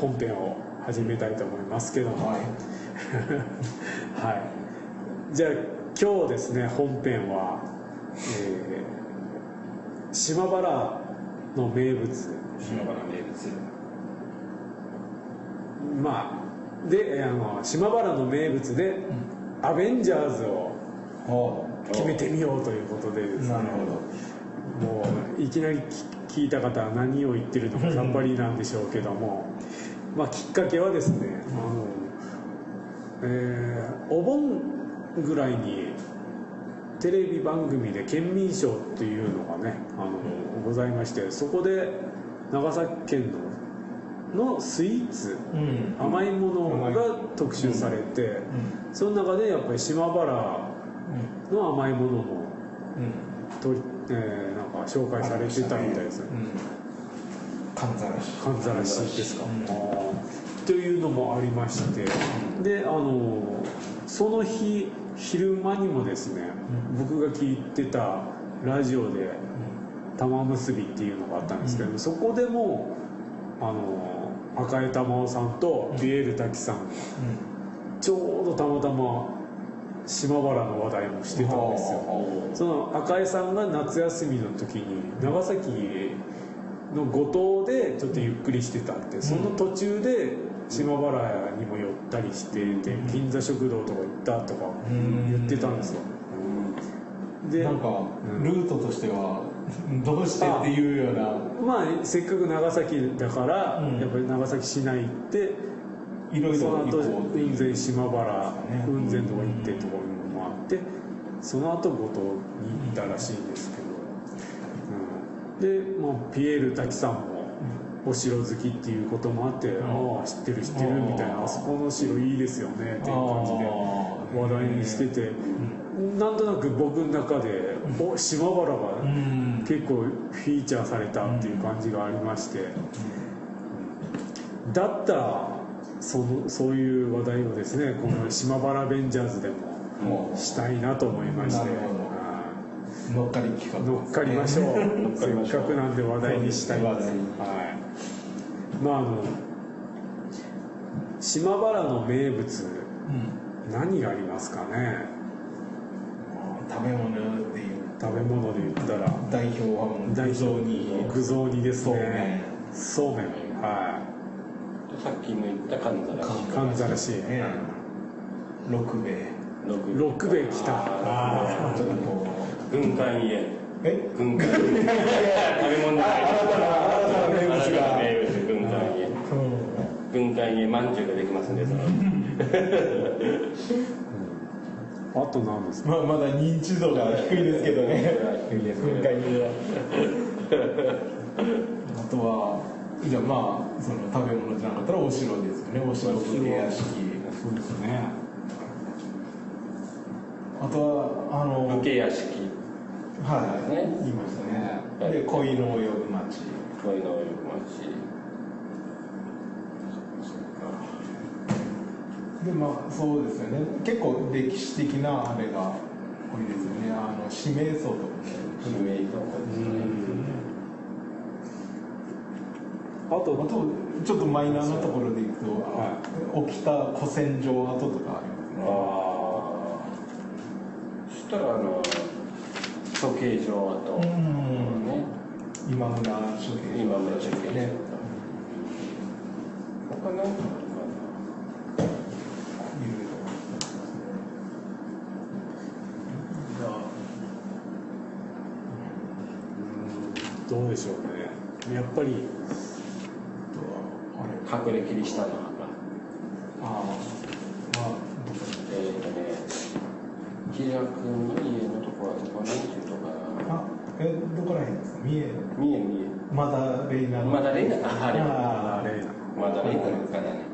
本編を始めたいと思いますけども。はい。はい。じゃあ今日ですね本編は、えー島原の名物。島原名物。まあであの島原の名物で、アベンジャーズをお決めてみようということでですね。なるほもういきなり聞聞いた方は何を言ってるのかさっぱりなんでしょうけども、まあ、きっかけはですねあの、えーお盆ぐらいにテレビ番組で県民賞っていうのがねあのございましてそこで長崎県ののスイーツどうん。甘いものが特集されて、その中でやっぱり島原の甘いものもうん。とり、えーなんか紹介されてたみたいですね。うんかんざらしかんざらしですか、というのもありまして。であのその日昼間にもですね、僕が聞いてたラジオで玉結びっていうのがあったんですけど、そこでもあの赤江玉緒さんとビエール滝さんちょうどたまたま島原の話題もしてたんですよ。その赤江さんが夏休みの時に長崎の五島でちょっとゆっくりしてたってその途中で島原にも寄ったりしてて銀座食堂とか行ったとかうん。言ってたんですよ。でなんかうん。ルートとしては どうしてっていうような。まあせっかく長崎だから、うん。やっぱり長崎市内行っていろいろその後雲仙島原ね。雲仙とか行ってとかいうのもあってその後五島に行ったらしいんですけど、うん、で、まあ、ピエール滝さんもお城好きっていうこともあって、ん。ああ知ってる知ってるみたいなあそこの城いいですよねっていう感じで話題にしてて。なんとなく僕の中でお島原がうん。結構フィーチャーされたっていう感じがありまして、だったらそのそういう話題をですねこの島原ベンジャーズでももしたいなと思いまして乗っかり企画。い乗っかりましょう。せっかくなんで話題にしたい。ねはい。まああの島原の名物うん。何がありますかね？食べ物でいう。食べ物で言ったら。代表はもう代具雑煮。具雑煮ですそうね。ねそうめん。はさっきも言ったかんざらし。いかんざらし。ね。六兵衛。六六兵衛来た。あちょっと軍艦家。うえ？軍艦家。食べ物じゃない新たな新たな名物が名物軍艦家。軍艦家まんじゅうができますんでその。あと何ですか？まあまだ認知度が低いですけどね。低いです今回には。あとはじゃあまあその食べ物じゃなかったらお城ですよね。お城武家屋敷。そうですね。あとはあの武家屋敷はい、ね言い。ましたね、はい。で恋の及ぶ町こういうのをよく町でまあそうですよね。結構歴史的なあれが多いですよね。あの指名層とか。も指名とかですね。あとあとちょっとマイナーなところでいくと、は起きた古戦場跡とかありますね。ああそしたらあの処刑場跡うん。ね今村処刑今村処刑場ね他なん。かあるかいろいろじゃあどうでしょうね。やっぱり。隠れキリシタンの墓ああ。まあえーとね平君の家のはどこなんていうとこかえどこら辺ですか？三重。三重三まだレイナまだレイナああれあまだレイナのかな。ね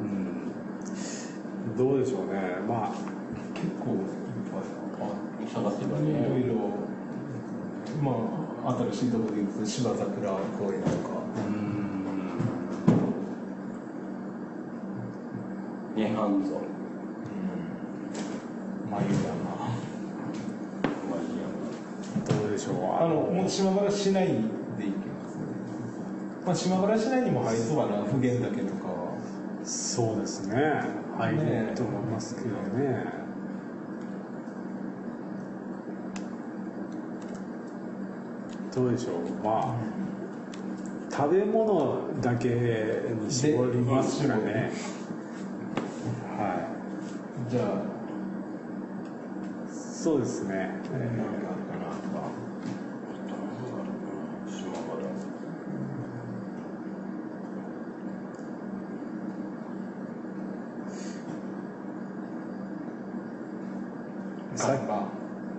うん。どうでしょうね。まあ結構いっぱい探せばあいろいねろまあ新しいところで行くと芝桜公園とか。うでしょうあのもう島原市内で行けますね。まあ、島原市内にも入りそうかな普賢岳とかは。そうですね。入ると思いますけどね。どうでしょう。まあ食べ物だけに絞りますかね。はじゃあ。いそうですね、何があるかなとか島原さあ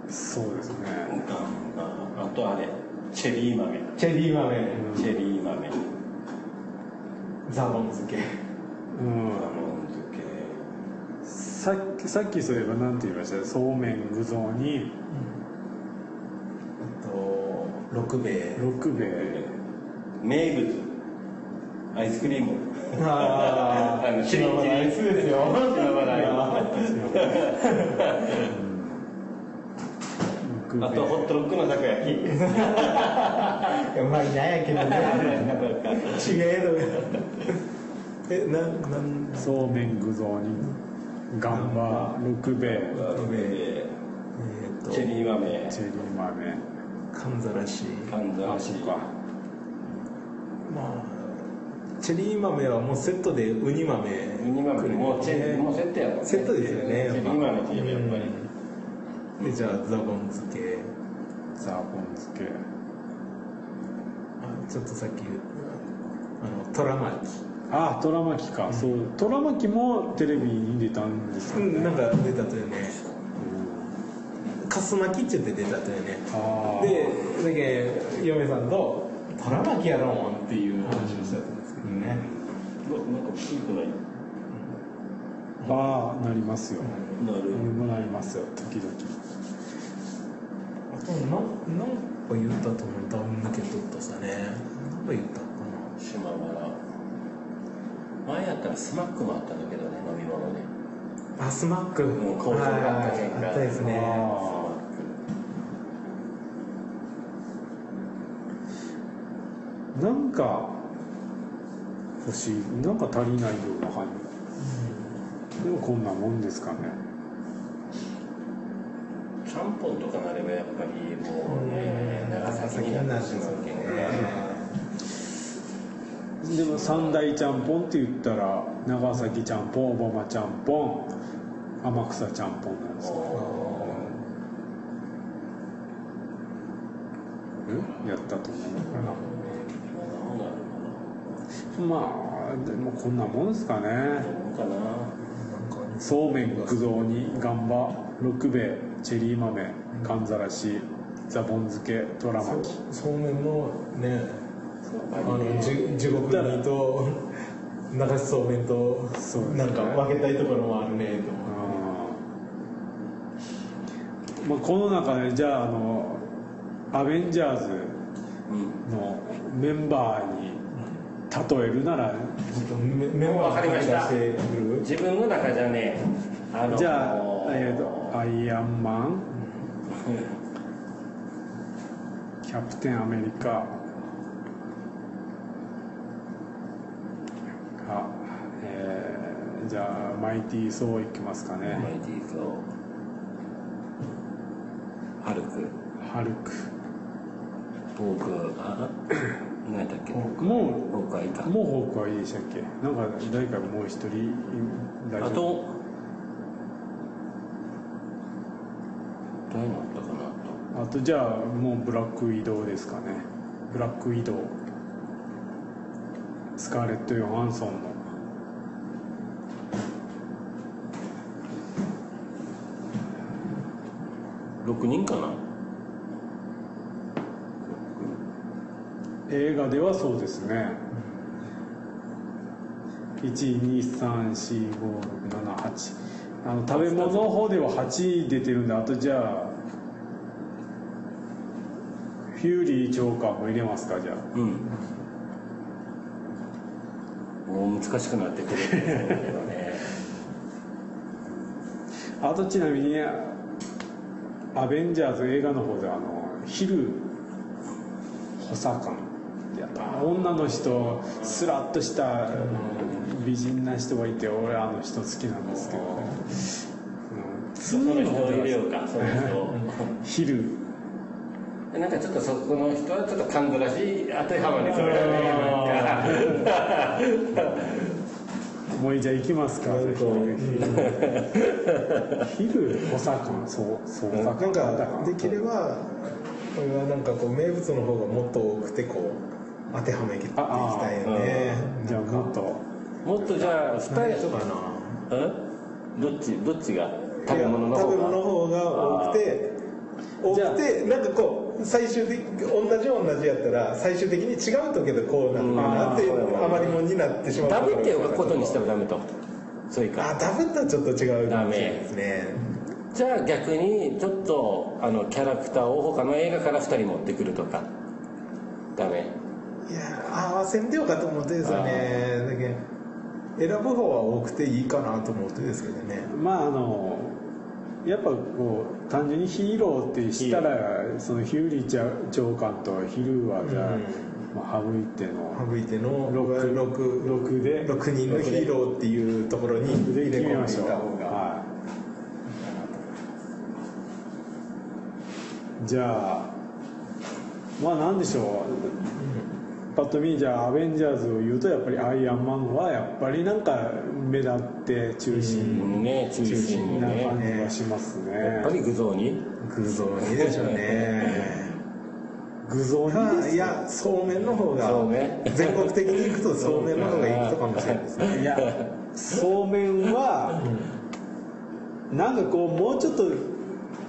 そうですねああとあれチェリー豆チェリー豆チェリー豆ザボン漬けうんあの漬けさっきそういえば何て言いました？そうめん具雑にあと六兵衛。六兵衛。名物。アイスクリーム。あ あのあ島原アイス。ですよ。あとホットロックのたこ焼きいやうまいなやけどね。違えど えななん？そうめん具雑にガンバ六兵衛。六兵衛。えー、とチェリー豆。チェリー豆。かんざらしかんざあらしそっか。まあチェリー豆はもうセットでウニ豆ウニ豆。もうチェもうセットやもんね。セットですよねチェリー豆といえばやっぱり。うん。でじゃあザボン漬け。ザボン漬け。あちょっとさっきあのトラ巻きあトラマキか、そう。トラマキもテレビに出たんですよね、うんなんか出たとよね。カス巻きって言って出たとよね。ああでだけ嫁さんと「トラ巻きやろん」っていう話をしてたんですけどね、うわなんかピークないああなりますよ、なる。俺もなりますよ。時々。あとななんか言ったと思う。ダウン抜けとったさね。なんか言ったかな。島原前やったらスマックもあったんだけどね飲み物ね。あスマック。うん工場があった結果。あったですね。あなんか欲しい。なんか足りないような感じ。でもこんなもんですかね。ちゃんぽんとかなればやっぱりもうね長崎になってしまうけんねでも三大ちゃんぽんって言ったら長崎ちゃんぽん小浜ちゃんぽん天草ちゃんぽんなんですよ。えやったと思う。のかどうなるなまあでもこんなもんですかね。そうめん具雑にガンバ六兵衛チェリー豆かんざらしザボン漬けとら巻きそうめんもねあの地獄煮と流しそうめんとなんか分けたいところもあるねとまあ、この中でじゃああのアベンジャーズのメンバーに例えるならメメモわかりました出してくる自分の中じゃねあのじゃあ、えー、とアイアンマンキャプテンアメリカあ、えーじゃあマイティー・ソーいきますかね。マイティーソー。ハルク。ハルク。フォークあ何やったっけ？もフォークアイかうもうホークはいいでしたっけ？なんか誰かもう一人大丈夫？あと誰のあったかなあとじゃあもうブラックウィドウですかね。ブラックウィドウ。スカーレット・ヨハンソンの6人かな？映画ではそうですね。1234567あの食べ物の方では8出てるんであとじゃあフューリー・ジョーカーも入れますかじゃあ。うん。もう難しくなってくる。んですけどね。あとちなみにアベンジャーズ映画の方であのヒル補佐官やっぱ女の人スラッとした美人な人がいて俺あの人好きなんですけどね、うん、その人を入れようかその人を昼なんかちょっとそこの人はちょっと感動らしい当てはまりそうだねなんかもうじゃあ行きますかなんか昼お魚そうそうおなん魚かできればこれはなんかこう名物の方がもっと多くてこう当てはめていきたいよね。じゃあもっと。もっとじゃ二人とかな。うん？どっち？どっちが？食べ物の方が？多くて多じゃあ。くてなんかこう最終的同じ同じやったら最終的に違うとけどこうなるかなってうん余りもんになってしまうダブっていうことにしてもダメと。それかあダブったらちょっと違うかもしれないですね。じゃあ逆にちょっとあのキャラクターを他の映画から2人持ってくるとか。ダメ。いや合わせんでよかと思ってですよねだけど選ぶ方は多くていいかなと思ってですけどね。まああのやっぱこう単純にヒーローってしたらそのヒューリー長官とヒルはじゃあ、うん。まあ、省いての省いての六 6, 六で6人のヒーローっていうところにで入れ込んでいた方が。はい。じゃあまあなんでしょうパッと見じゃあアベンジャーズを言うとやっぱりアイアンマンはやっぱりなんか目立って中心ね中心になね感じがしますね。やっぱり具像に？偶像にでしょうね。具像にあいやそうめんの方がそうめん全国的に行くとそうめんの方がいいとかもしれないですね。いやそうめんはなんかこうもうちょっと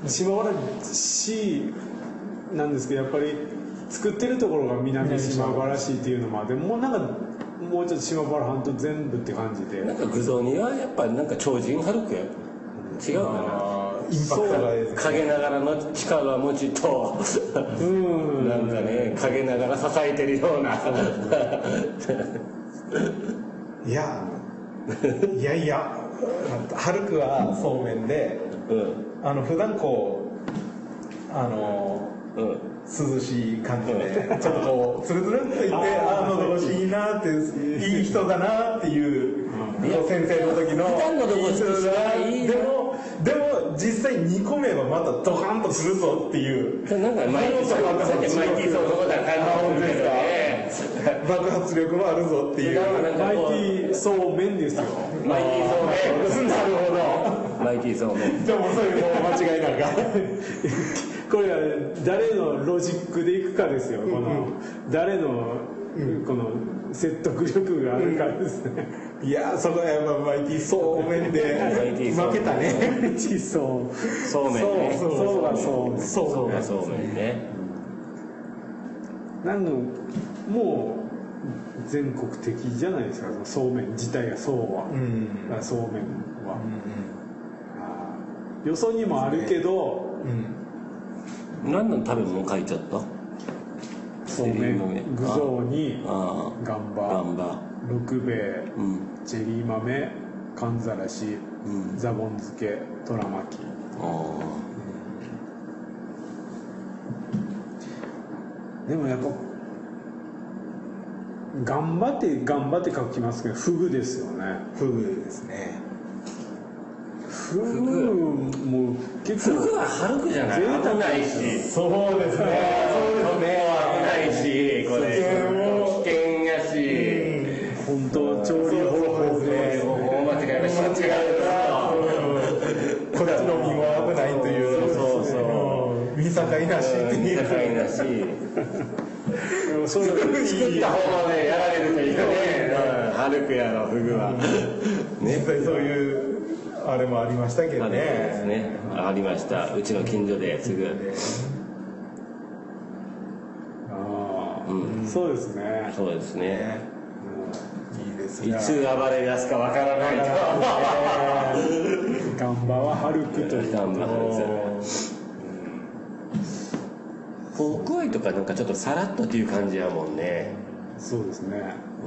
島原市なんですけどやっぱり作ってるところが南島原市っていうのもあってもうなんかもうちょっと島原半島全部って感じで。なんか具像にはやっぱりなんか超人ハルクや。違うかあーインパクトがですな陰ながらの力持ちとうん。なんかね陰ながら支えてるような。いやいやいやハルクはそうめんでうん。あの普段こうあのうん涼しい感じでちょっとこうつるつるっといってああ喉越しいいなってい。い人だなっていう先生の時のいいでもでも実際煮込めばまたドカンとするぞっていう。なんかマイティーそうさっきマイティーそうのことは感じするけどね。爆発力もあるぞっていう。マイティーそうめんですよ。マイティーそうめんなるほ マイティーそうめんどでもそれもう間違いなかこれは誰のロジックでいくかですよ。この誰のこの説得力があるかですね。いやそこはやっぱマイティーそうめんでマイティーそうめん。負けたね。そう。そうめんねそう。そうがそうそう。そうがそうめんね。なんのもう全国的じゃないですかそうめん自体がそうは、うん。あそうめんは、あーよそにもあるけど、うん何の食べ物書いちゃった？そうめん具雑煮あガンバ。ンバ。六兵衛うん。チェリー豆かんざらし、うん。ザボン漬け。とら巻き。あでもやっぱ頑張って頑張って書きますけどフグですよね。フグですねフグも結構フグはハルクじゃない。危ないし。そうですね。そうですね。危ないしこれ危険やし。本当調理方法でもう間違いない間違いないこっちの身も危ないという。そうそうそう。見境なし。って見いう境なし。そういう作った方までやられるというね。ハルクやろフグは。実際そういうあれもありましたけどあれですね。ねありました。うちの近所ですぐああ、うん。そうですね。そうですね。いいですいつ暴れ出すかわからない ガンバはハルクという。ガンバです。ポークアイとかなんかちょっとさらっとっていう感じやもんね。そうですね。う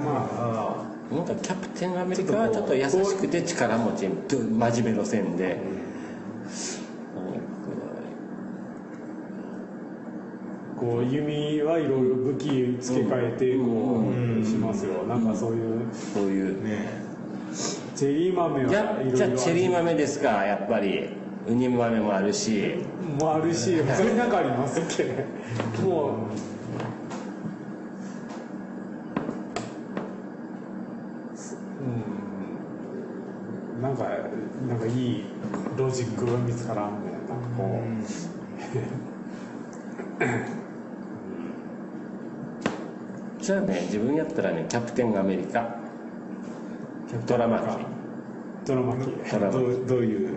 ん。まあなんかキャプテンアメリカはちょっと優しくて力持ち真面目路線で。こう弓はいろいろ武器付け替えてこうしますよ。なんかそういうそういう。ね。チェリー豆はいじゃあチェリー豆ですかやっぱり。ウニ豆もあるし。もあるし他になんかありますっけ。もううんなんかなんかいいロジックが見つからんねなんかこじゃあね。自分やったらねキャプテンアメリカ。うドラマ機ドラマ機ドラマどうどういう？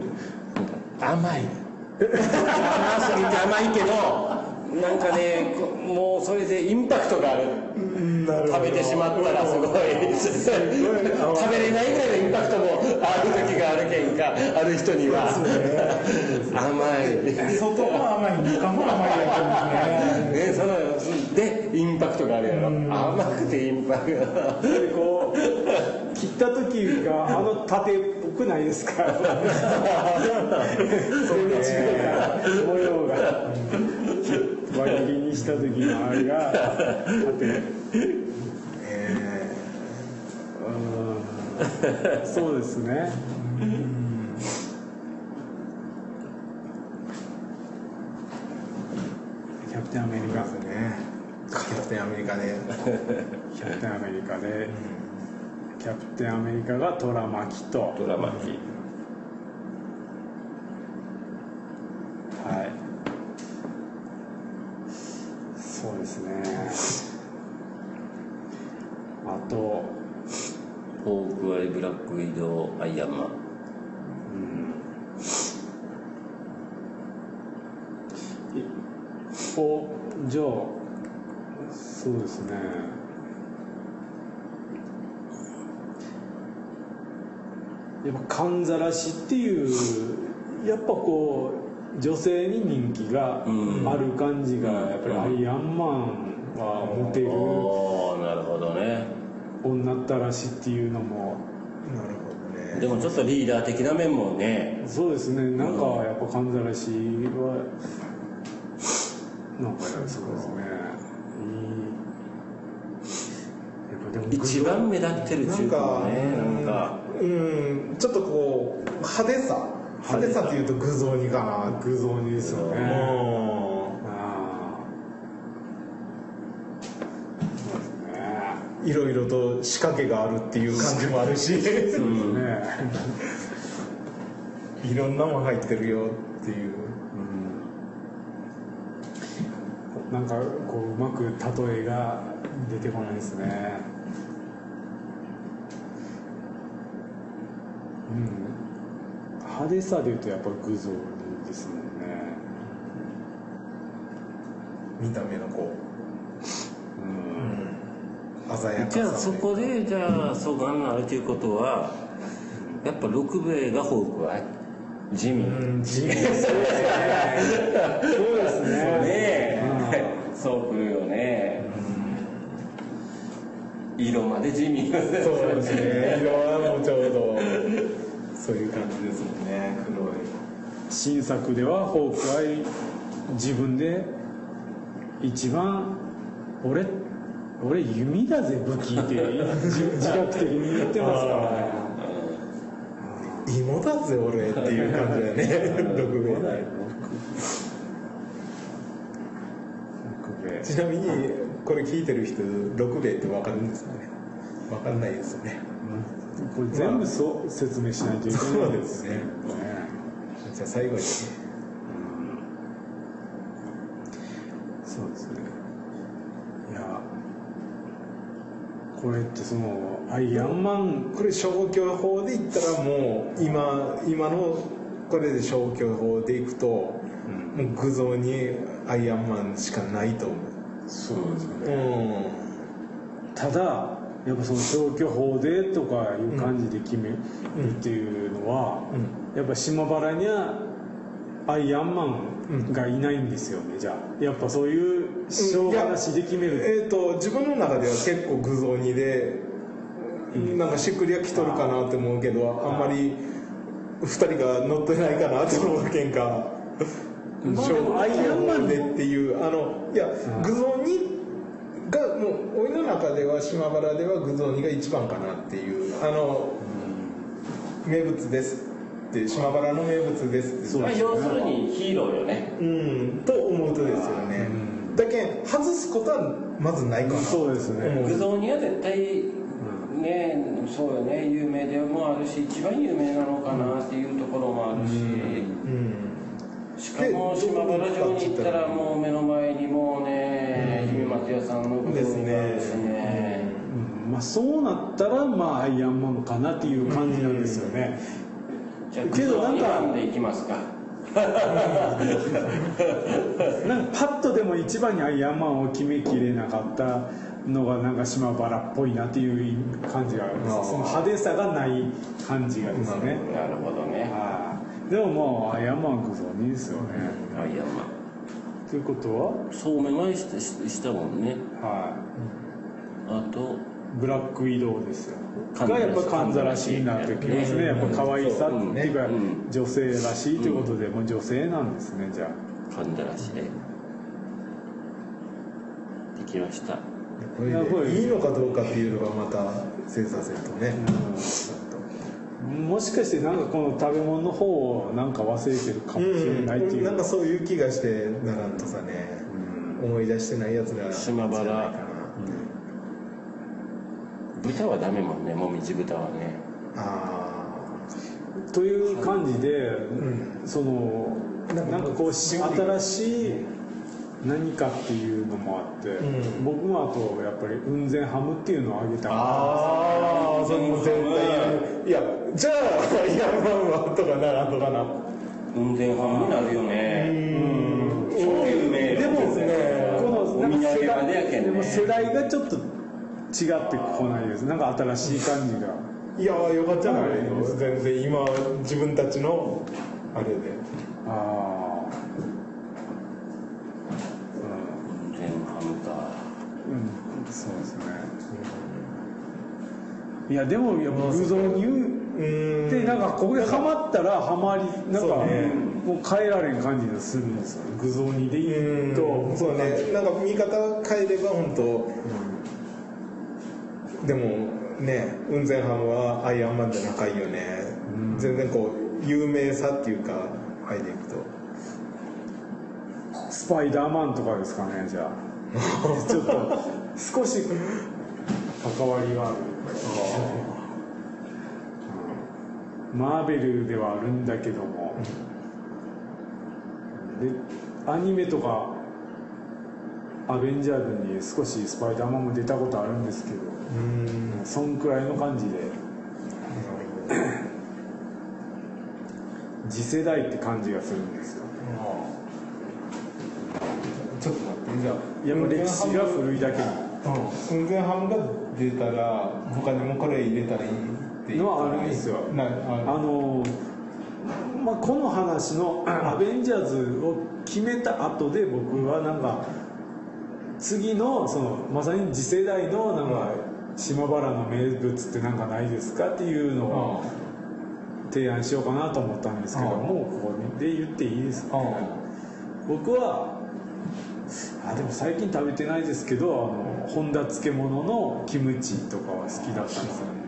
甘い。甘すぎて甘いけどなんかねこもうそれでインパクトがある。食べてしまったらすごい。食べれないぐらいのインパクトもある時があるけんかある人には。甘い。外も甘い中も甘いやね。そのでインパクトがあるやろ。甘くてインパクト。でこう切った時があの縦っぽくないですか？全然 違うから模様が輪切りにした時のあれが縦えうんそうですね。キャプテンアメリカ。ーですねキャプテンアメリカで。キャプテンアメリカで。キャプテンアメリカがトラマキと。ドラマ機はいそうですねあとホークアイブラックウィドウアイアンマンおじゃあそうですね。やっぱかんざらしっていうやっぱこう女性に人気がある感じがやっぱりアイアンマンはモテるおーなるほどね。女ったらしっていうのもなるほどね。でもちょっとリーダー的な面もね。そうですね。なんかやっぱかんざらしはなんかそうですねいいやっぱでも一番目立ってる中なんか華ねなんか。うんちょっとこう派手さ。派手さっていうと具雑煮かな具雑煮ですよね。うん。いろいろと仕掛けがあるっていう感じもあるし。そうですね。いろんなもん入ってるよっていう。なんかこううまく例えが出てこないですねうん。派手さでいうとやっぱ具雑煮ですもんね。見た目のこう。ん。う鮮やかさじゃあそこでじゃあそうがんあるということはやっぱ六兵衛がホークアイ地味うん地味そうですね。ね。えそうくるよね。色まで地味そうですね。色はもうちょうどそういう感じですもんね黒い。新作ではホークアイ自分で一番俺俺弓だぜ武器って自 自覚的に言ってますからね。芋だぜ俺っていう感じだよね六兵衛北米ちなみにこれ聞いてる人六兵衛って分かるんですかね？分かんないですよねこれ全部そう説明しないといけないそうですね。ねじゃあ最後に。そうですねいやこれってそのアイアンマンこれ消去法で言ったらもう今今のこれで消去法でいくと、もう具雑にアイアンマンしかないと思そうですううん。ただやっぱその消去法でとかいう感じで決めるっていうのは、やっぱ島原にはアイアンマンがいないんですよね、じゃあ。やっぱそういう生姜なしで決める、えー、と自分の中では結構具雑煮でなんかしっくりはきとるかなって思うけどあんまり2人が乗ってないかなって思うけんか。小アイアンマンでっていうあのいや具雑煮がもう俺の中では島原では具雑煮が一番かなっていうあの名物ですって島原の名物ですって。まあ、要するにヒーローよね。うんと思うとですよね。だけん外すことはまずないかな。そうですね。具雑煮は絶対ねそうよね。有名でもあるし一番有名なのかなっていうところもあるし、うん。しかも島原城に行ったらもう目の前にもうね姫松屋さんの具雑煮があるしね。うん。まあそうなったらまあアイアンマンかなっていう感じなんですよね、じゃあけどなんか具雑煮なんでいきますか。なんかパッとでも一番にアイアンマンを決めきれなかったのがなんか島原っぽいなっていう感じがあるんですその派手さがない感じがですね。なるほどね。はい。でももうアイアンマンこそいいですよね。あいやまということは？あそうめん前したししたもんね。はあといブラックウィドウですよ。かんざらしがやっぱかんざらしになってきますね。やっぱ可愛さっていうかうん。女性らしいということでもう女性なんですねじゃあ。かんだらしでできました。これでいいのかどうかっていうのがまた精査せんとねもしかしてなんかこの食べ物の方をなんか忘れてるかもしれないっていう、なんかそういう気がしてならんとさね、思い出してないやつが島原。じゃないかな豚はダメもんね。もみじ豚はね。あという感じで、ん。そのなんかこう新しい何かっていうのもあって、うん。僕もあとやっぱり雲仙ハムっていうのをあげたあかああその絶対いやじゃあいやまあまあとかならんとかな。雲仙ハムになるよね。うん。でもですねこの世代でも世代がちょっと違ってこないです。なんか新しい感じが。いやよかったじゃない全然今自分たちのあれで。ああ雲仙ハムか。うん、うん、そうですね。いやでもいや具雑煮うんでなんかここでハマったらハマりなんかもう変えられん感じがするんですよ具雑煮で。言うとそうね。なんか見方変えれば本当でもね雲仙ハムはアイアンマンじゃ仲いいよね、全然こう有名さっていうか入っていくと。スパイダーマンとかですかねじゃあ。ちょっと少し関わりはある。うんマーベルではあるんだけども。でアニメとかアベンジャーズに少しスパイダーマンも出たことあるんですけどうん。そんくらいの感じで。次世代って感じがするんですよ。ちょっと待って。じゃあいやもう歴史が古いだけに。雲仙ハムが出たら他にもこれ入れたらいいっていう。のはあるんですよ。なああのまあ、この話の 「アベンジャーズ」を決めた後で僕はなんか次のそのまさに次世代のなんか島原の名物ってなんかないですかっていうのを提案しようかなと思ったんですけどうんもうここで言っていいですか、うん僕はあでも最近食べてないですけどあの本田漬物のキムチとかは好きだったんですよね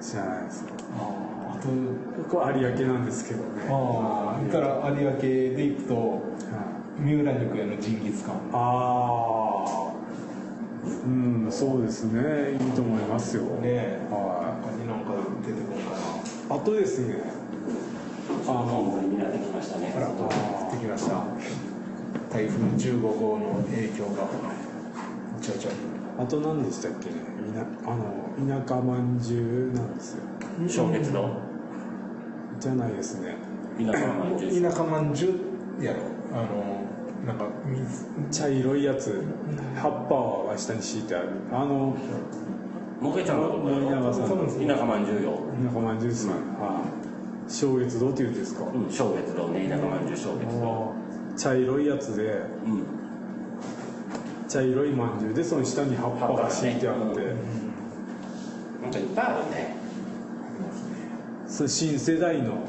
知らないですかあと僕は有明なんですけどね。ああだから有明で行くとはい。三浦肉屋のジンギスカン。ああうんそうですね。いいと思いますよ。ねは他になんか出てこんかいあとですね。あの本になってきましたね。なあら。降ってきました。台風15号の影響がちょいちょいあと何でしたっけ？ねいなあの田舎まんじゅうなんですよ。小月堂じゃないですね。田舎まんじゅう。田舎まんじゅうやろ。あのなんか水。茶色いやつ。葉っぱは下に敷いてある。あのもけちゃんのとこ森永さん。の田舎まんじゅうよ。田舎まんじゅうですね。はい正月堂っていうんですか？うん小月堂ね。田舎まんじゅ月堂。茶色いやつでうん茶色いまんじゅうでその下に葉っぱが敷いてあって、なんかいっぱいあるね。その新世代の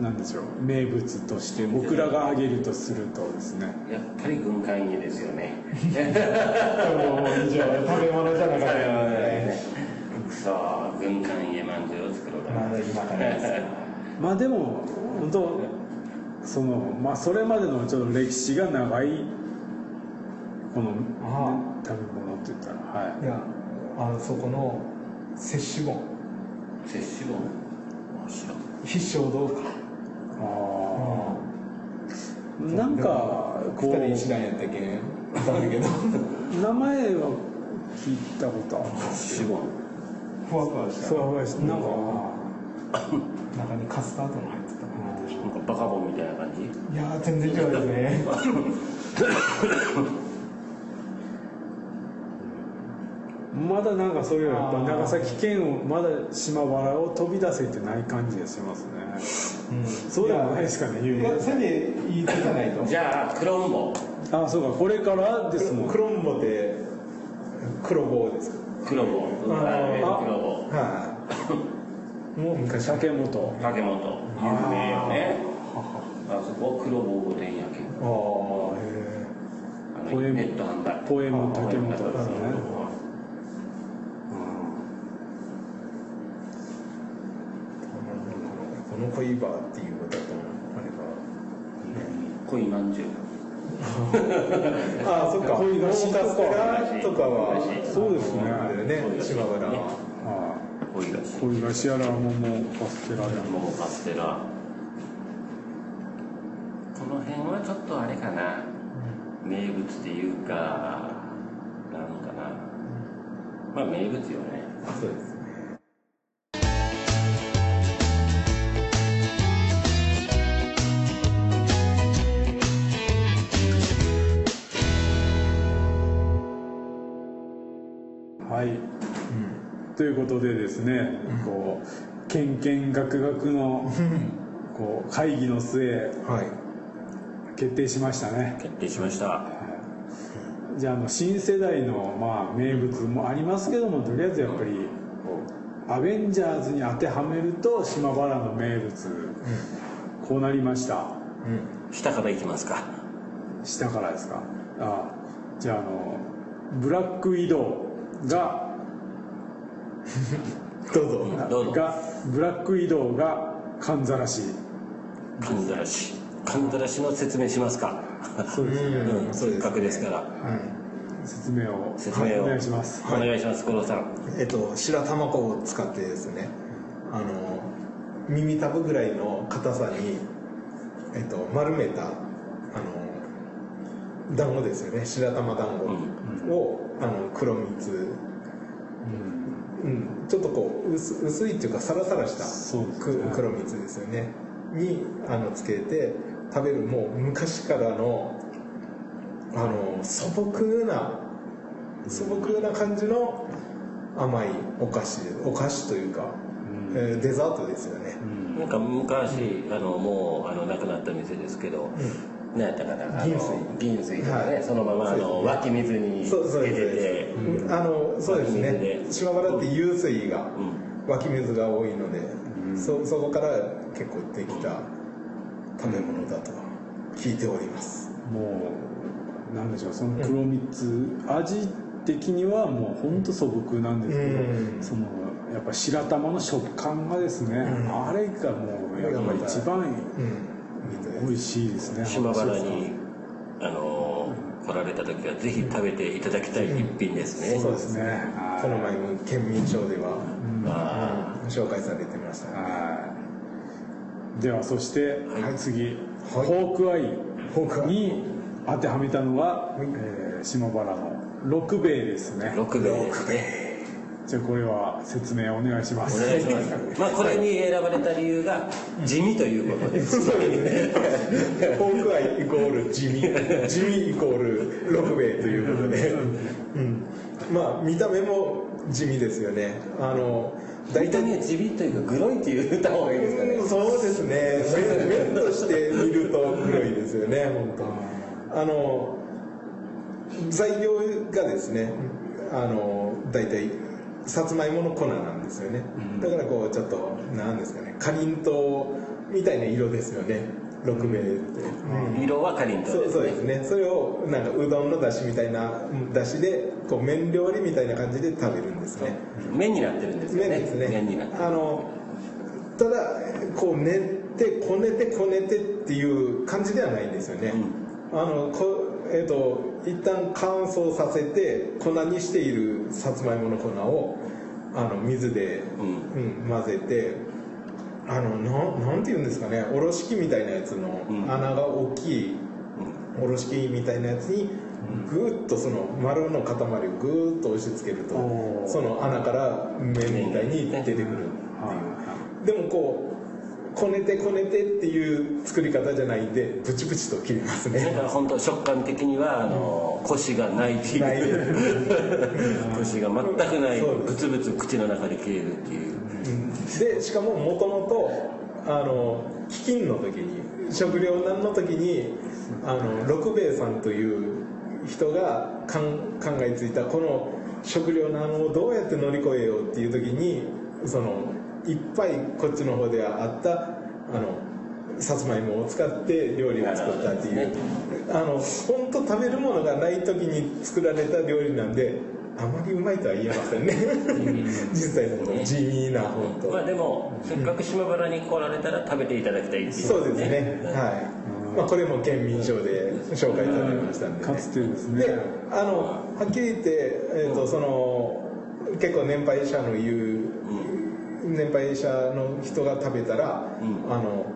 なんでしょう名物として僕らが挙げるとするとですね。やっぱり軍艦家ですよね。以上食べ物じゃなかったのでそう軍艦家まんじゅうを作ろうかなまだ今からです。まあでも本当そのまあそれまでのちょっと歴史が長いこのあ食べ物って言ったらはい。いやあのそこの摂取本摂取本知らん必勝堂か。ああなんかこ二人一う覧やったっけ？だけど。名前は聞いたことある。摂取本ふわふわした。ふわふわしてなんか中にカスタードも入ってた。かなんかバカボンみたいな感じ？ないやー全然違うですね まだなんかそういうやっぱ長崎県をまだ島原を飛び出せてない感じがしますね。そうでもないですかねいやせで言いつかないと。じゃあクロンボ。あそうかこれからですもん。クロンボって黒棒ですか？クロボあー。クロボはい。もう昔竹本竹本有名よね。あそこ黒棒御殿やけんああへあのポエム。ネット販売。ポエム竹本ですねえこの恋バーっていうことだとあれ恋まんじゅう。ばああそっか。恋菓子とか。とか。はそうですね。あれね島原恋菓子い恋菓子やら桃カステラやら桃カステラ。この辺はちょっとあれかな。名物っていうかなんかな。まあ名物よね。そうですいうことでですね、こうけんけんがくがくのこう会議の末はい。決定しましたね。決定しました。じゃああの新世代のまあ名物もありますけどもとりあえずやっぱりアベンジャーズに当てはめると島原の名物、こうなりました。下からいきますか。下からですか。あじゃああのブラックウィドウが どうぞ。どうぞ。がブラックウィドウがかんざらし。かんざらし。かんざらしの説明しますか？そうですね。うんせっかくですから。説明を。説明を。お願いします。お願いします五郎さん。えっと白玉粉を使ってですねあの耳たぶぐらいの硬さに、えっと、丸めたあの団子ですよね。白玉団子を、あの黒蜜、うん、ちょっとこう薄薄いっていうかサラサラした黒蜜ですよね。にあのつけて食べるもう昔からのあの素朴な素朴な感じの甘いお菓子でお菓子というか、えーデザートですよね、なんか昔あのもうあの亡くなった店ですけど、何やったかな銀水。銀水とかね、はい。そのままあの、湧き水にそうそうつけてですて、うんあのそうですね。水島原って湧水が、う湧き水が多いので、そそこから結構できた食べ物だと聞いております、もうなんでしょうその黒蜜、味的にはもうほんと素朴なんですけど、うん。そのやっぱ白玉の食感がですね、あれがもうやっぱ一番うん美味しいですね。島原にあの来られた時はぜひ食べていただきたい一品ですね、そうですね。はい。この前の県民賞では、あうん。紹介されてました、はい。ではそして、はい。次、はい。ホークアイ。に当てはめたのは、えー島原の六兵衛ですね。ー六兵衛ですねじゃあこれは説明お願いしますお願いしますまあこれに選ばれた理由が地味ということですそうですね。ホークアイイコール地味、地味イコール六兵衛ということで、うん、まあ見た目も地味ですよね。あの大体ね地味というかグロいって言った方がいいですかねそうですね。面面として見ると黒いですよね。本当。あの材料がですね、あの大体さつまいもの粉なんですよね、だからこうちょっとなんですかねかりんとうみたいな色ですよね。六兵衛って、うん。色はかりんとうですそうそうですね。それをなんかうどんのだしみたいなだしでこう麺料理みたいな感じで食べるんですね。麺になってるんですよね。麺ですね。麺になってる。あのただこう練ってこねてこねてっていう感じではないんですよね、あのこえっ、と一旦乾燥させて粉にしているさつまいもの粉をあの水で、うん。うん混ぜてあのなんなんていうんですかねおろし器みたいなやつのうん。穴が大きいおろし器みたいなやつにぐーっとその丸の塊をぐーっと押し付けるとその穴から麺みたいに出てくるっていう。でもこうこねてこねてっていう作り方じゃないんでブチブチと切れますだねから本当食感的にはあのコシがないってないいうコシが全くないブツブツ口の中で切れるっていう。でしかももともとあの飢饉の時に食糧難の時にあの六兵衛さんという人が考えついたこの食糧難をどうやって乗り越えようっていう時にそのいっぱいこっちの方ではあったあのさつまいもを使って料理を作ったっていう。あの本当食べるものがない時に作られた料理なんであまりうまいとは言えませんね。実際のと。ころ地味な本当。まあでもせっかく島原に来られたら食べていただきたいっていうそうですね。はい、まあ、これも県民賞で紹介いただきましたんで、ね、かつてですね。であのはっきり言って、えーとその結構年配者の言う、年配者の人が食べたら、うん。あの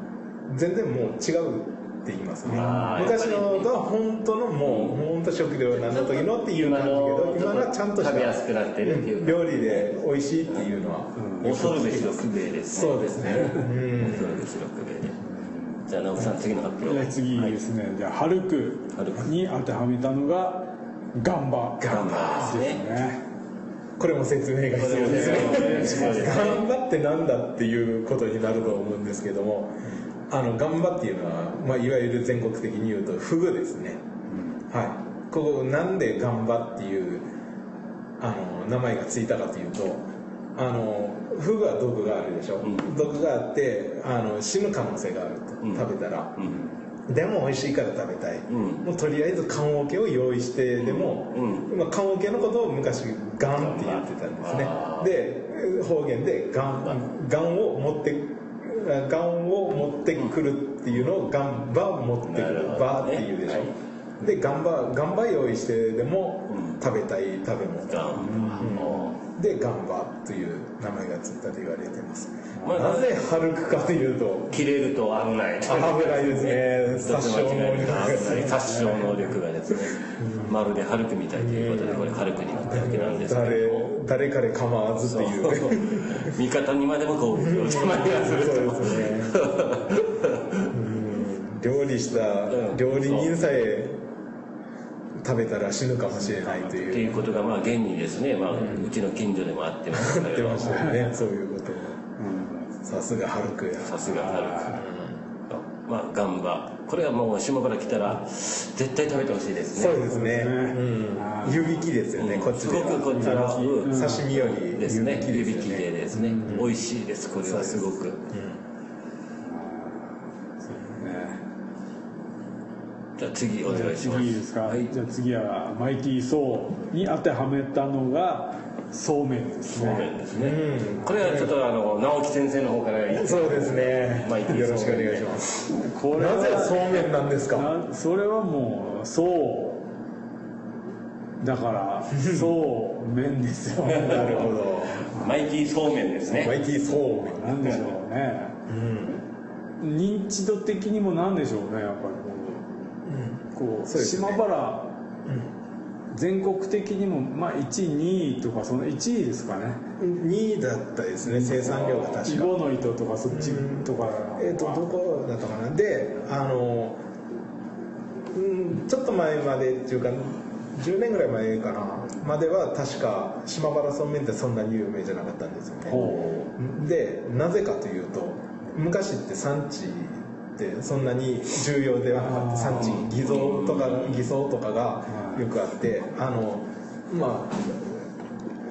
全然もう違うって言いますね。昔のとは本当のもう本当食料なんの時のっていう感じだけど今のはちゃんとした食べやすくなってるっていうか。料理で美味しいっていうのは、恐るべし六兵衛ですそうですね。うん。恐るべし六兵衛で。じゃあ直樹さん次の発じゃあ表次ですね、じゃあハルクハルク。に当てはめたのがガンバ。でガンバすですねねこれも説明が必要ですね。頑張ってなんだっていうことになると思うんですけどもあの頑張っていうのは、まあ、いわゆる全国的に言うとフグですね、はい。ここなんで頑張っていうあの名前がついたかというとあのフグは毒があるでしょ、ん。毒があってあの死ぬ可能性があると、うん。食べたら、うんでも美味しいから食べたい、うん。もうとりあえず棺桶を用意してでも、うん。まあ、棺桶のことを昔ガンって言ってたんですね。で方言でガンガンを持ってガンを持ってくるっていうのをガンバを持ってくなるバーっていうでしょ、はい。でガンバガンバ用意してでもうん。食べたい食べ物、ガンバでガンバという名前がついたと言われてます、まあなぜハルクかというと切れると危ない。危ないですね。一つ間違えると危ない。殺殺傷傷能力がですね。まるでハルクみたいということでこれハルクになったわけなんですけれど。も誰誰彼構わずっていう。ね味方にまでも攻撃をたまにはすると。そうですね。うん。料理した料理人さえ食べたら死ぬかもしれないとっていう。いうことがまあ現にですね、まあ、うちの近所でもあってますけれど言ってましたよねそういうことをうん。さすがハルクや。さすがハルク。まあガンバ。これはもう島から来たら絶対食べてほしいですね。そうですね。うん。湯引きですよねこっちすでごくこっちは刺身よりですね。湯引き湯引きですよね。でですね。美味しいですこれはす。ごくねじゃあ次お願いします。次いいですか、はい。じゃあ次はマイティー・ソーに当てはめたのがそうめんですそうめねんですね。うん。これはちょっとあの直樹先生の方からそうですね。マイティーよろしくお願いします。これはなぜそうめんなんですか？なそれはもうそう。だから そうめんですよ。なるほど。マイティーそうめんですね。マイティーそうめんなんでしょうね。うん。認知度的にもなんでしょうねやっぱりこうこうそうですね。島原全国的にもまあ1位2位とかその1位ですかね。2位だったですね生産量が確か。イボの糸とかそっちとか。えっ、とどこだったかな。であのうんちょっと前までっていうか10年ぐらい前かなまでは確か島原そうめんってそんなに有名じゃなかったんですよね。ほでなぜかというと昔って産地ってそんなに重要ではなかった産地偽造とか偽装とかがよくあってあのまあ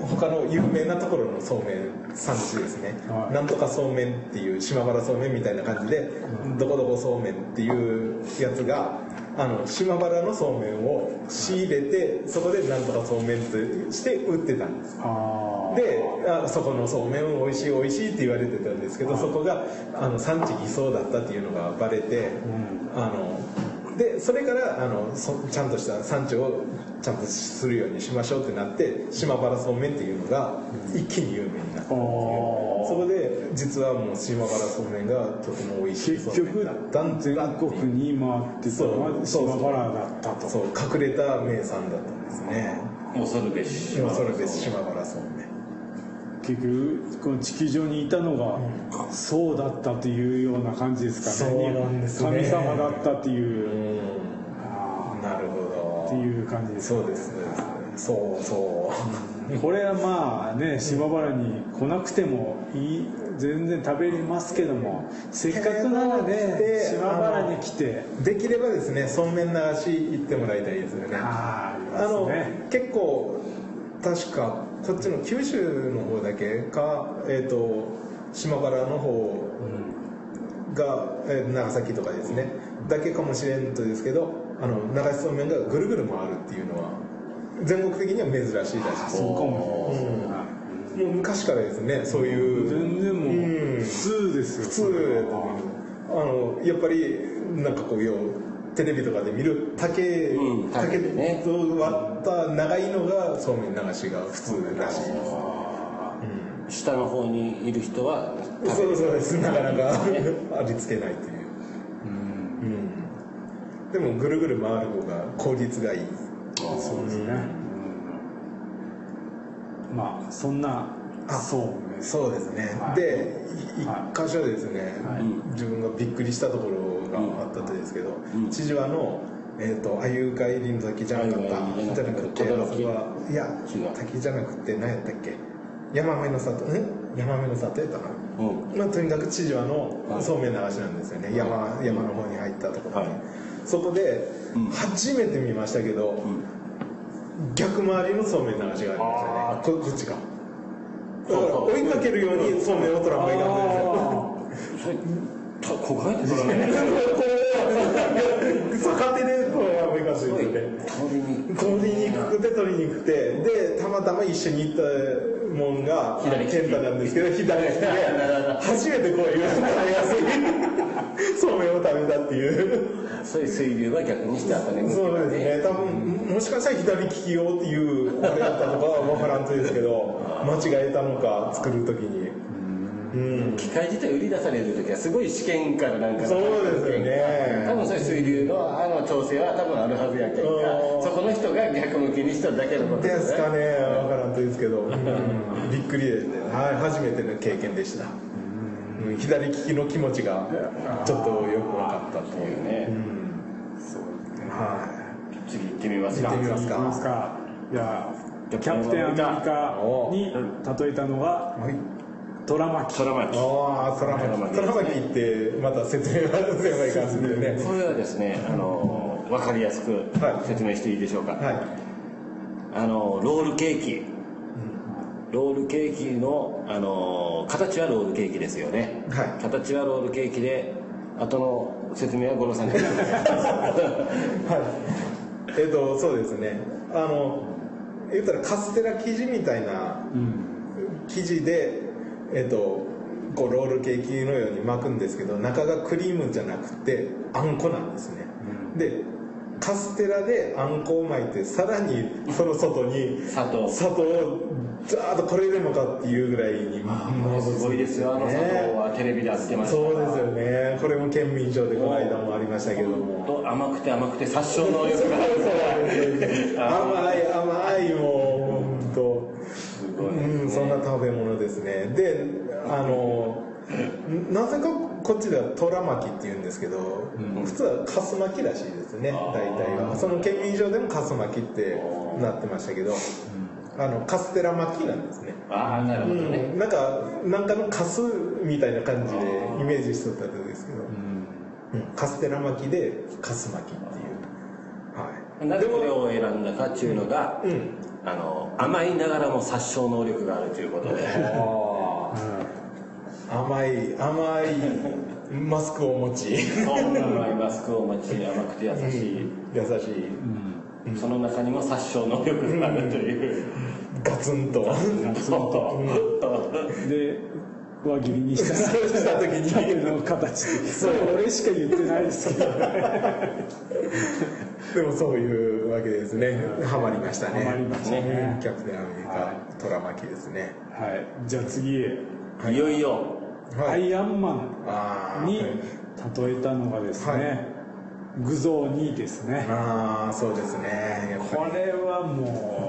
他の有名なところのそうめん産地ですね、はい。なんとかそうめんっていう島原そうめんみたいな感じで、どこどこそうめんっていうやつがあの島原のそうめんを仕入れてそこでなんとかそうめんとして売ってたんです。であそこのそうめん美味しい美味しいって言われてたんですけどそこがあの産地偽装だったっていうのがバレて、あのでそれからあのそちゃんとした産地をちゃんとするようにしましょうってなって島原そうめんっていうのが一気に有名になったっていう。そこで実はもう島原そうめんがとても美味しい。結局だったん全だっていう国に回ってたのはそう。島原だったと。そう。隠れた名産だったんですね。恐るべし。今それです島原そうめん結局この地球上にいたのがそうだったというような感じですかね。そうなんですね。神様だったっていう、うあんなるほど。ーっていう感じです。そうですそうそう。これはまあね島原に来なくてもいい。全然食べれますけどもせっかくならねで島原に来て。できればですねそうめん流し行ってもらいたいですよね。あーあね。結構確かこっちの九州の方だけかえっ、と島原の方が、えー長崎とかですね。だけかもしれんとですけどあの流しそうめんがぐるぐる回るっていうのは全国的には珍しいらしいです。そうかも。しれないですねもう昔からですねそういう。全然もううん。普通ですよ普通あのやっぱりなんかこうよテレビとかで見る竹,、うん竹ね。と割った長いのがそうめん流しが普通らしいです、下の方にいる人はうん、そうそうです。なかなかありつけないという、うん、でもぐるぐる回る方が効率がいい。そうですね、うん。まあそんなそうですそうですね、はい。で一箇所ですね、はい。自分がびっくりしたところがあったんですけど、ん。知事はのえー、と鮎貝林崎じゃなかったじゃなくていや滝じゃなくて何やったっけ？山目の里ん山目の里やったかな、うん。まあ、とにかく知事はのはい。そうめん流しなんですよね、山山の方に入ったところで、はい。そこでうん。初めて見ましたけど、ん。逆回りのそうめん流しがありましたね。あここっちがだから追いかけるようにそうめんを取らんばいかんのですよそれたこがえてからね逆手でこうやめかすすごいよね通りに取りにくくて取りにくくてでたまたま一緒に行ったもんが左健太なんですけど左利きで初めてこういう食べやすいそうめんを食べたっていうそういう水流は。逆にしてあったねそうですね多分もしかしたら左利き用っていうあれだったのかは。分からんとですけど間違えたのか作る時にうん。機械自体売り出される時はすごい試験からなんかのそうですよね。多分そういう水流のあの調整は多分あるはずやけんかうん。そこの人が逆向きにしただけのことですかね。ね分からんとですけど、びっくりですね、はい、初めての経験でした、うん。左利きの気持ちがちょっとよく分かったというね。そうですね。は次行ってみますか。行ってみますか。ますか。じゃあじゃあキャプテンアメリカに例えたのがい、はい、虎巻空巻ああ空巻空巻ってまた説明がすればいかんですよね。これはですねあの分かりやすくはい。説明していいでしょうか、はい。あのロールケーキ。ロールケーキのあの形はロールケーキですよね、はい。形はロールケーキで後の説明は五郎さんに はい。えっ、とそうですね。あの言ったらカステラ生地みたいな生地でえっ、とこうロールケーキのように巻くんですけど中がクリームじゃなくてあんこなんですね、でカステラであんこを巻いてさらにその外に砂糖。砂糖をザーッとこれでもかっていうぐらいにもすごいですよ。あの砂糖はテレビで当てましたそうですよね。これも県民賞でこの間もありましたけども。と甘くて甘くて殺傷能力が甘い甘いもう本当うんそんな食べ物ですね。であのなぜかこっちでは虎巻きって言うんですけど、普通はかす巻きらしいですね大体は。その県民賞でもかす巻きってなってましたけど、あのカステラ巻きなんですね。ああなるほどね、うん、なんかなんかのカスみたいな感じでイメージしとったんですけど、うん。カステラ巻きでカス巻きっていう。はい。なぜこれを選んだかっていうのが、うんあの甘いながらも殺傷能力があるということで。あー。甘い甘いマスクを持ち。甘いマスクを持ち甘くて優しい、優しい。その中にも殺傷能力があるという、ガツンと。そうで輪切りにしたらした時に縦の形でそれ 俺しか言ってないですけど。でもそういうわけですね。ハマりましたね。ハマりましたね。キャプテンアメリカ、はトラマキですね。はい。じゃあ次へ。い。よいよ。アイアンマンに例えたのがですね、はい。具像2ですね。ああそうですね。これはもう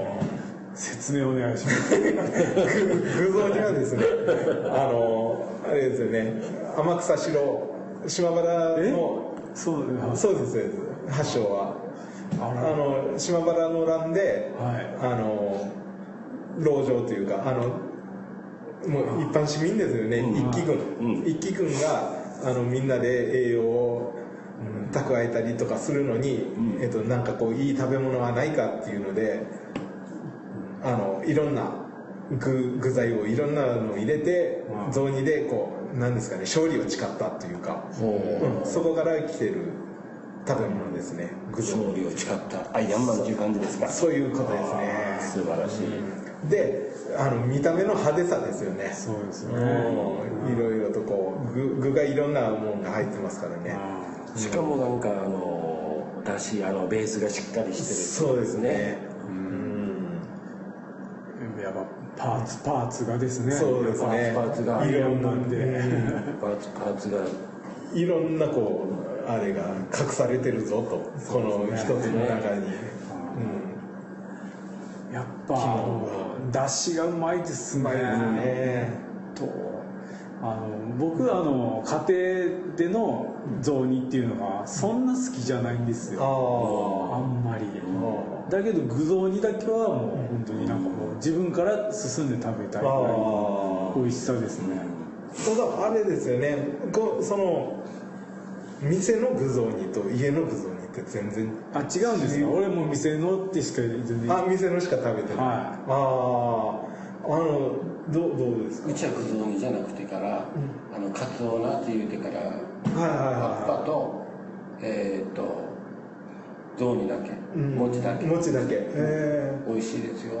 説明お願いします。り 偶像にはですねあのあれですよね。天草四郎。島原え？のそうねそうですそうです。発祥は。ああの島原の乱で、はい。あの籠城というかあのもう一般市民ですよね、うん。一揆軍、うん。一揆軍があのみんなで栄養をうん蓄えたりとかするのに、うん。えっと、なんかこういい食べ物はないかっていうのであのいろんな具具材をいろんなのを入れてうん。雑煮でこうなんですかね勝利を誓ったというか、うん。そこから来てる食べ物ですね。勝利を誓った。アイアンマンという感じですか。そういうことですね。素晴らしい、であの見た目の派手さですよね。そうですね。ん。いろいろとこう具具がいろんなものが入ってますからね。しかもなんかあのだしあのベースがしっかりしてるそうですねうんうんやっぱパーツパーツがですね。そうですね。パーツが。いろんななんで。パーツパーツがいろんなこうあれが隠されてるぞと。この一つの中に。やっぱ出汁がうまいですね。ね。とあの僕あの家庭での雑煮っていうのがそんな好きじゃないんですよ。ああんまり。あだけど具雑煮だけはもう本当になんかもう自分から進んで食べたいぐらい美味しさですね。ただあれですよね。こうその店の具雑煮と家の具雑煮って全然あ違うんですか俺もう店のってしか全然あ店のしか食べてない、はい。あああのどうどうですか？うちはくず煮じゃなくてから、あのカツオナって言うてからはいはい葉っぱはとえっ、と雑煮だけ、い、うん。餅だけ。餅だけ。え美味しいですよ。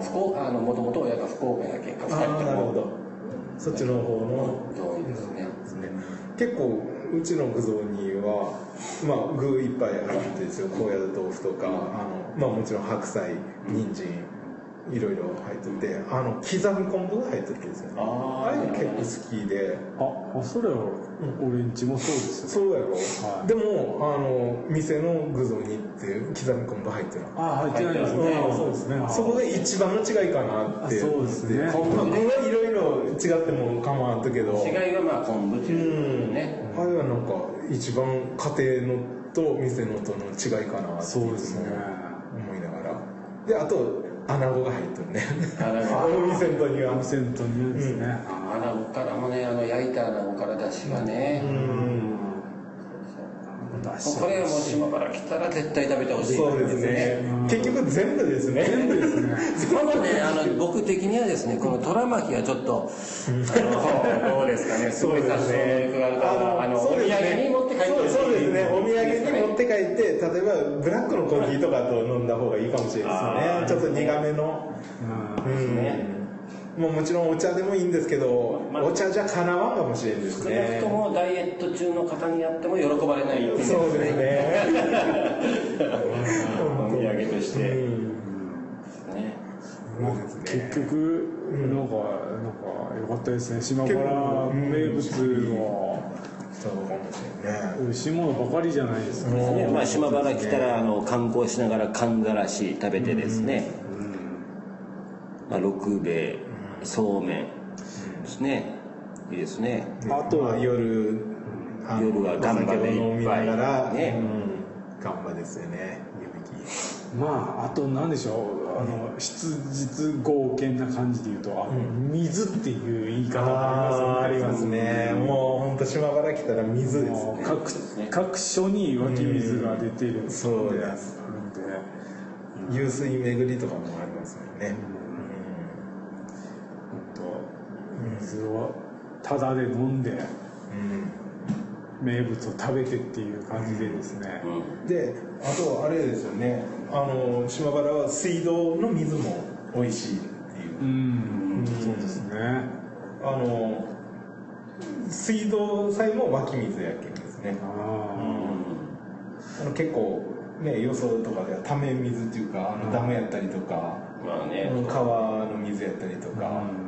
あー。福岡あのもともと親が福岡やけんかえああなるほど。そっちの方の。雑煮ですね。ですね。結構うちの具雑煮はまあ具いっぱい入っててですよ。高野豆腐とかあのまあもちろん白菜人参いろいろ入っててあの刻み昆布が入っててですね。あー。あれ結構好きで。ああそれは俺んちもそうですよそうやろ、はい。でもあの店の具雑煮って刻み昆布入ってるあ入ってないんですね。入ってますねあそうですね。そこが一番の違いかなって。あそうですね。まあ具はいろいろ違っても構わんとけど。違いはまあ昆布ってういうね、あれはなんか一番家庭のと店のとの違いかなってそうですね。思いながら。であと穴子が入ってるね。穴子お店のとにはアムセントにですね、穴子からもねあの焼いた穴子から出汁がね、うんこれはもう島原来たら絶対食べてほしいそうですね。結局全部ですね。全部ですね。まだねあの僕的にはですねこの虎巻きはちょっとあのどうですかね。すごい殺傷能力があるからあのお土そうですね。産に持って帰ってそうですね。お土産に持っって帰って例えばブラックのコーヒーとかと飲んだ方がいいかもしれないですね。ちょっと苦めの。うんうん。ねもうもちろんお茶でもいいんですけど、まあお茶じゃかなわんかもしれんです少なくねともダイエット中の方にやっても喜ばれない一品そうですね。お土産として、ねうん。ね。結局なんかなんか良かったですね。島原名物のそうかもしいものばかりじゃないですか、ねまあ、島原来たらあの観光しながらかんざらし食べてですね、まあ、六兵衛そうめん。ですね。いいですね。あとは夜夜はガンバでいっぱいお酒を飲みながらね。うん。ガンバですよね。湯引き。まああと何でしょう。あの質実剛健な感じで言うとあの、水っていう言い方がありますよね。ありますね。もう本当島原来たら水ですね。各各所に湧き水が出てるんで。そうです。湧水巡りとかもありますよね、本当水をタダで飲んでうん名物を食べてっていう感じでですね、であとあれですよね。あの島原は水道の水も美味しいっていう。うん。そうですね。あの水道さえも湧き水やけんですね。ああの結構ねよそとかではため水っていうかあのダムやったりとか、まあね。川の水やったりとあ、か、うん、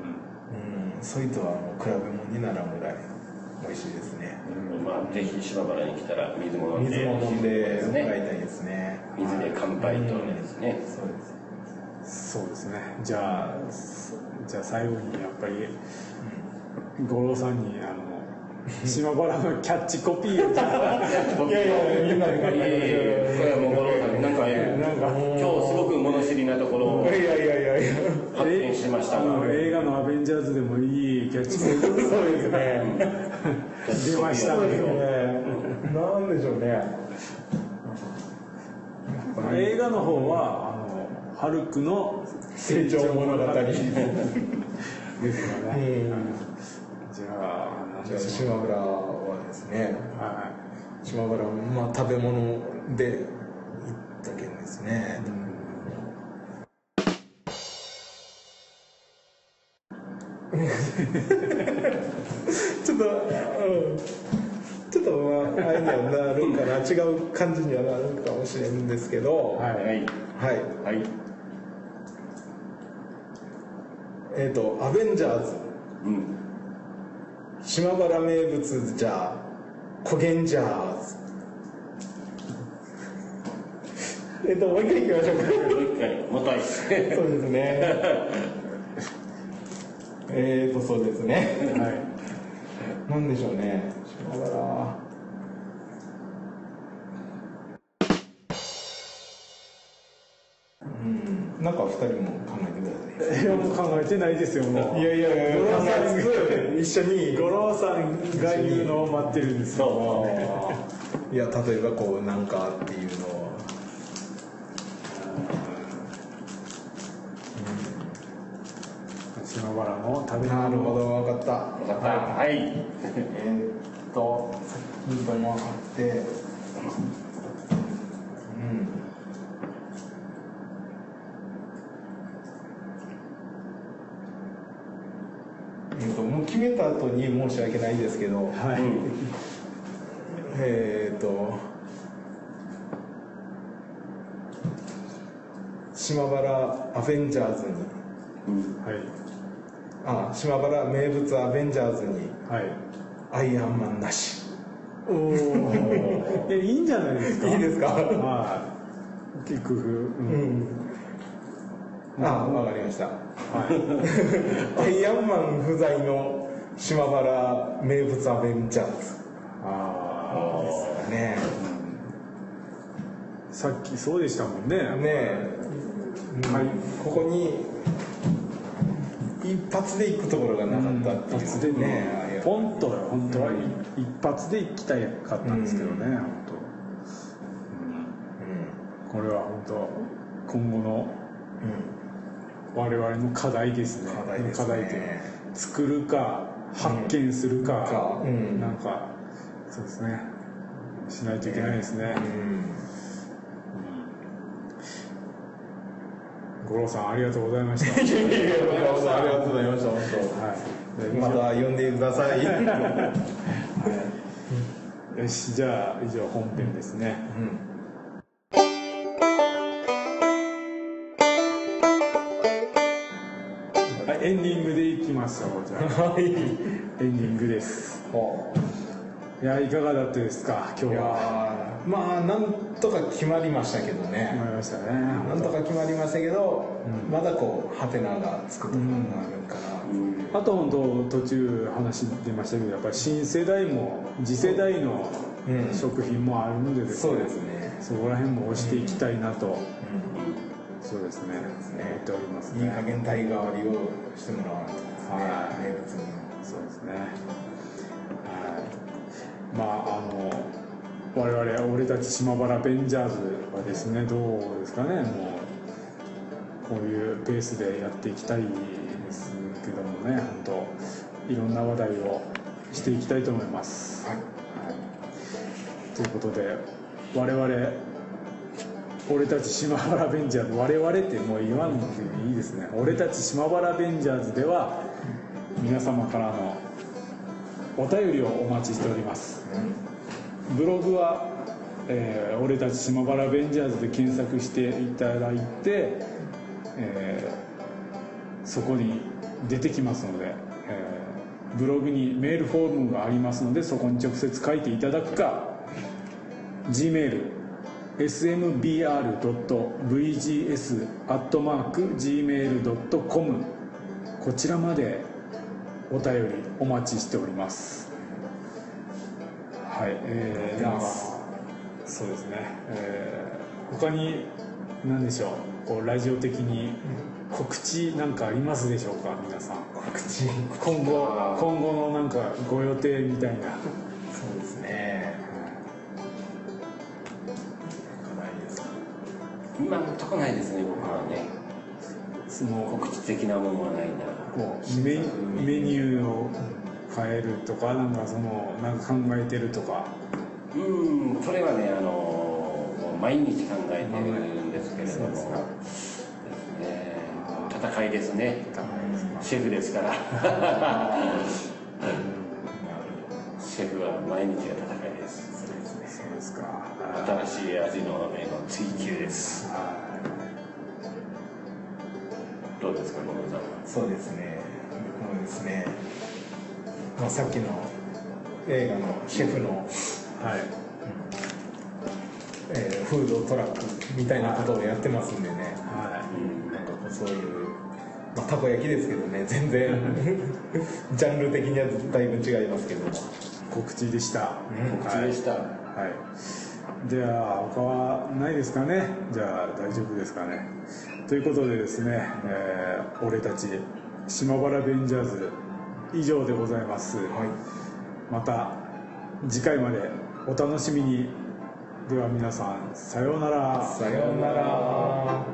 そういうとはもう比べ物にならんぐらい美味しいですね。まあぜひ島原に来たら水も飲んで。水も飲んでもらたいですね。水で乾杯とですね。そうですそうですね。じゃあすじゃあ最後にやっぱり五郎さんにあの島原のキャッチコピーをじゃあいやいやみんなでいやいやいれはもう五郎さんなんかなんか今日すごく物知りなところをいやいやいやいや発見しました。映画の「アベンジャーズ」でもいいキャッチコピーそうですね。出ましたね。なんでしょうね。映画の方はあのハルクの成長物語ですよね、うんじゃあ何じゃあでしょう島村はですねは島原まあ食べ物で行ったけんですね、ちょっと、うん、ちょっとまああれにはなるんかな違う感じにはなるかもしれんですけど。い、はいはい。はい。はい。えっ、と「アベンジャーズ。うん」島原名物じゃコゲンジャーズえっともう一回いきましょうか。もう一回もたいそうですね。えっとそうですね。はい。なんでしょうね。島原なんか二人も考えてくださいいやもう考えてないですよもう。いやいやいや五郎さん一緒に五郎さんが言うのを待ってるんですよ。いや例えばこうなんかっていうのを島原の食べなるほ物ど分かった。分かったはい。えーっとさっきともあってうんえーっともう決めた後に申し訳ないですけどはい、えーっと島原アベンジャーズにはい。あ島原名物アベンジャーズにはい。アイアンマンなし。おおいやいいんじゃないですか？いいですか？はい。結局、う、うん。んあわかりました。はい。アイアンマン不在の島原名物アベンジャーズ。あですかね。あさっきそうでしたもんね。ねはい。ここに一発で行くところがなかったっていう。一発でね。ねポンと本当は。一発で行きたかったんですけどね、うん。本当、これは本当今後のうん。我々の課題ですね。課題ですね。作るか発見するか、かうん。なんかそうですね。しないといけないですね、うん。五郎さんありがとうございました。ありがとうございました本はい。当。また呼んでください、よしじゃあ以上本編ですね、うんエンディングでいきましょうじゃあはい。エンディングです。いやいかがだったですか今い日はまあなんとか決まりましたけど思いねましたね。なんとか決まりましたけど、まだこうハテナがつくところがあるかな、あと本当途中話出ましたけどやっぱり新世代も次世代のうん。食品もあるのでですそうねですね、そこら辺も押していきたいなと、そうですね。思っておりますね。いい加減体代わりをしてもらわないとですね、はい。名物にそうですね。はいまああの我々俺たち島原ベンジャーズはですねどうですかね。もうこういうペースでやっていきたいですけどもね本当。いろんな話題をしていきたいと思います、はい。ということで我々俺たち島原ベンジャーズ我々ってもう言わんでいいですね。俺たち島原ベンジャーズでは皆様からのお便りをお待ちしております。ブログは、えー俺たち島原ベンジャーズ」で検索していただいて、えーそこに出てきますので、えーブログにメールフォームがありますのでそこに直接書いていただくか Gmail smbr.vgs.gmail.com こちらまでお便りお待ちしております。はいえー、ではそうですね、えー他に何でしょう？こうラジオ的に告知なんかありますでしょうか？皆さん。告知？今後今後のなんかご予定みたいな今のとこないですね僕はね。その告知的なものはないな。こうメメニューを変えるとかなんかそのなんか考えてるとか。うんそれはねあの毎日考えてるんですけれども。ですか。ですね。戦いですね。シェフですから毎日が戦いです。そうですか新しい味のえの追求です。はどうですか小野さんは？そうですね。僕もですね、まあ、さっきの映画のシェフの、い。はいえーフードトラックみたいなことをやってますんでね。はなんかそういう、まあ、たこ焼きですけどね。全然。ジャンル的にはだいぶ違いますけども。い告知でした、告知でした、はい、では他はないですかね？じゃあ大丈夫ですかね？ということでですね、えー俺たち島原ベンジャーズ以上でございます、また次回までお楽しみに。では皆さんさようなら。さようなら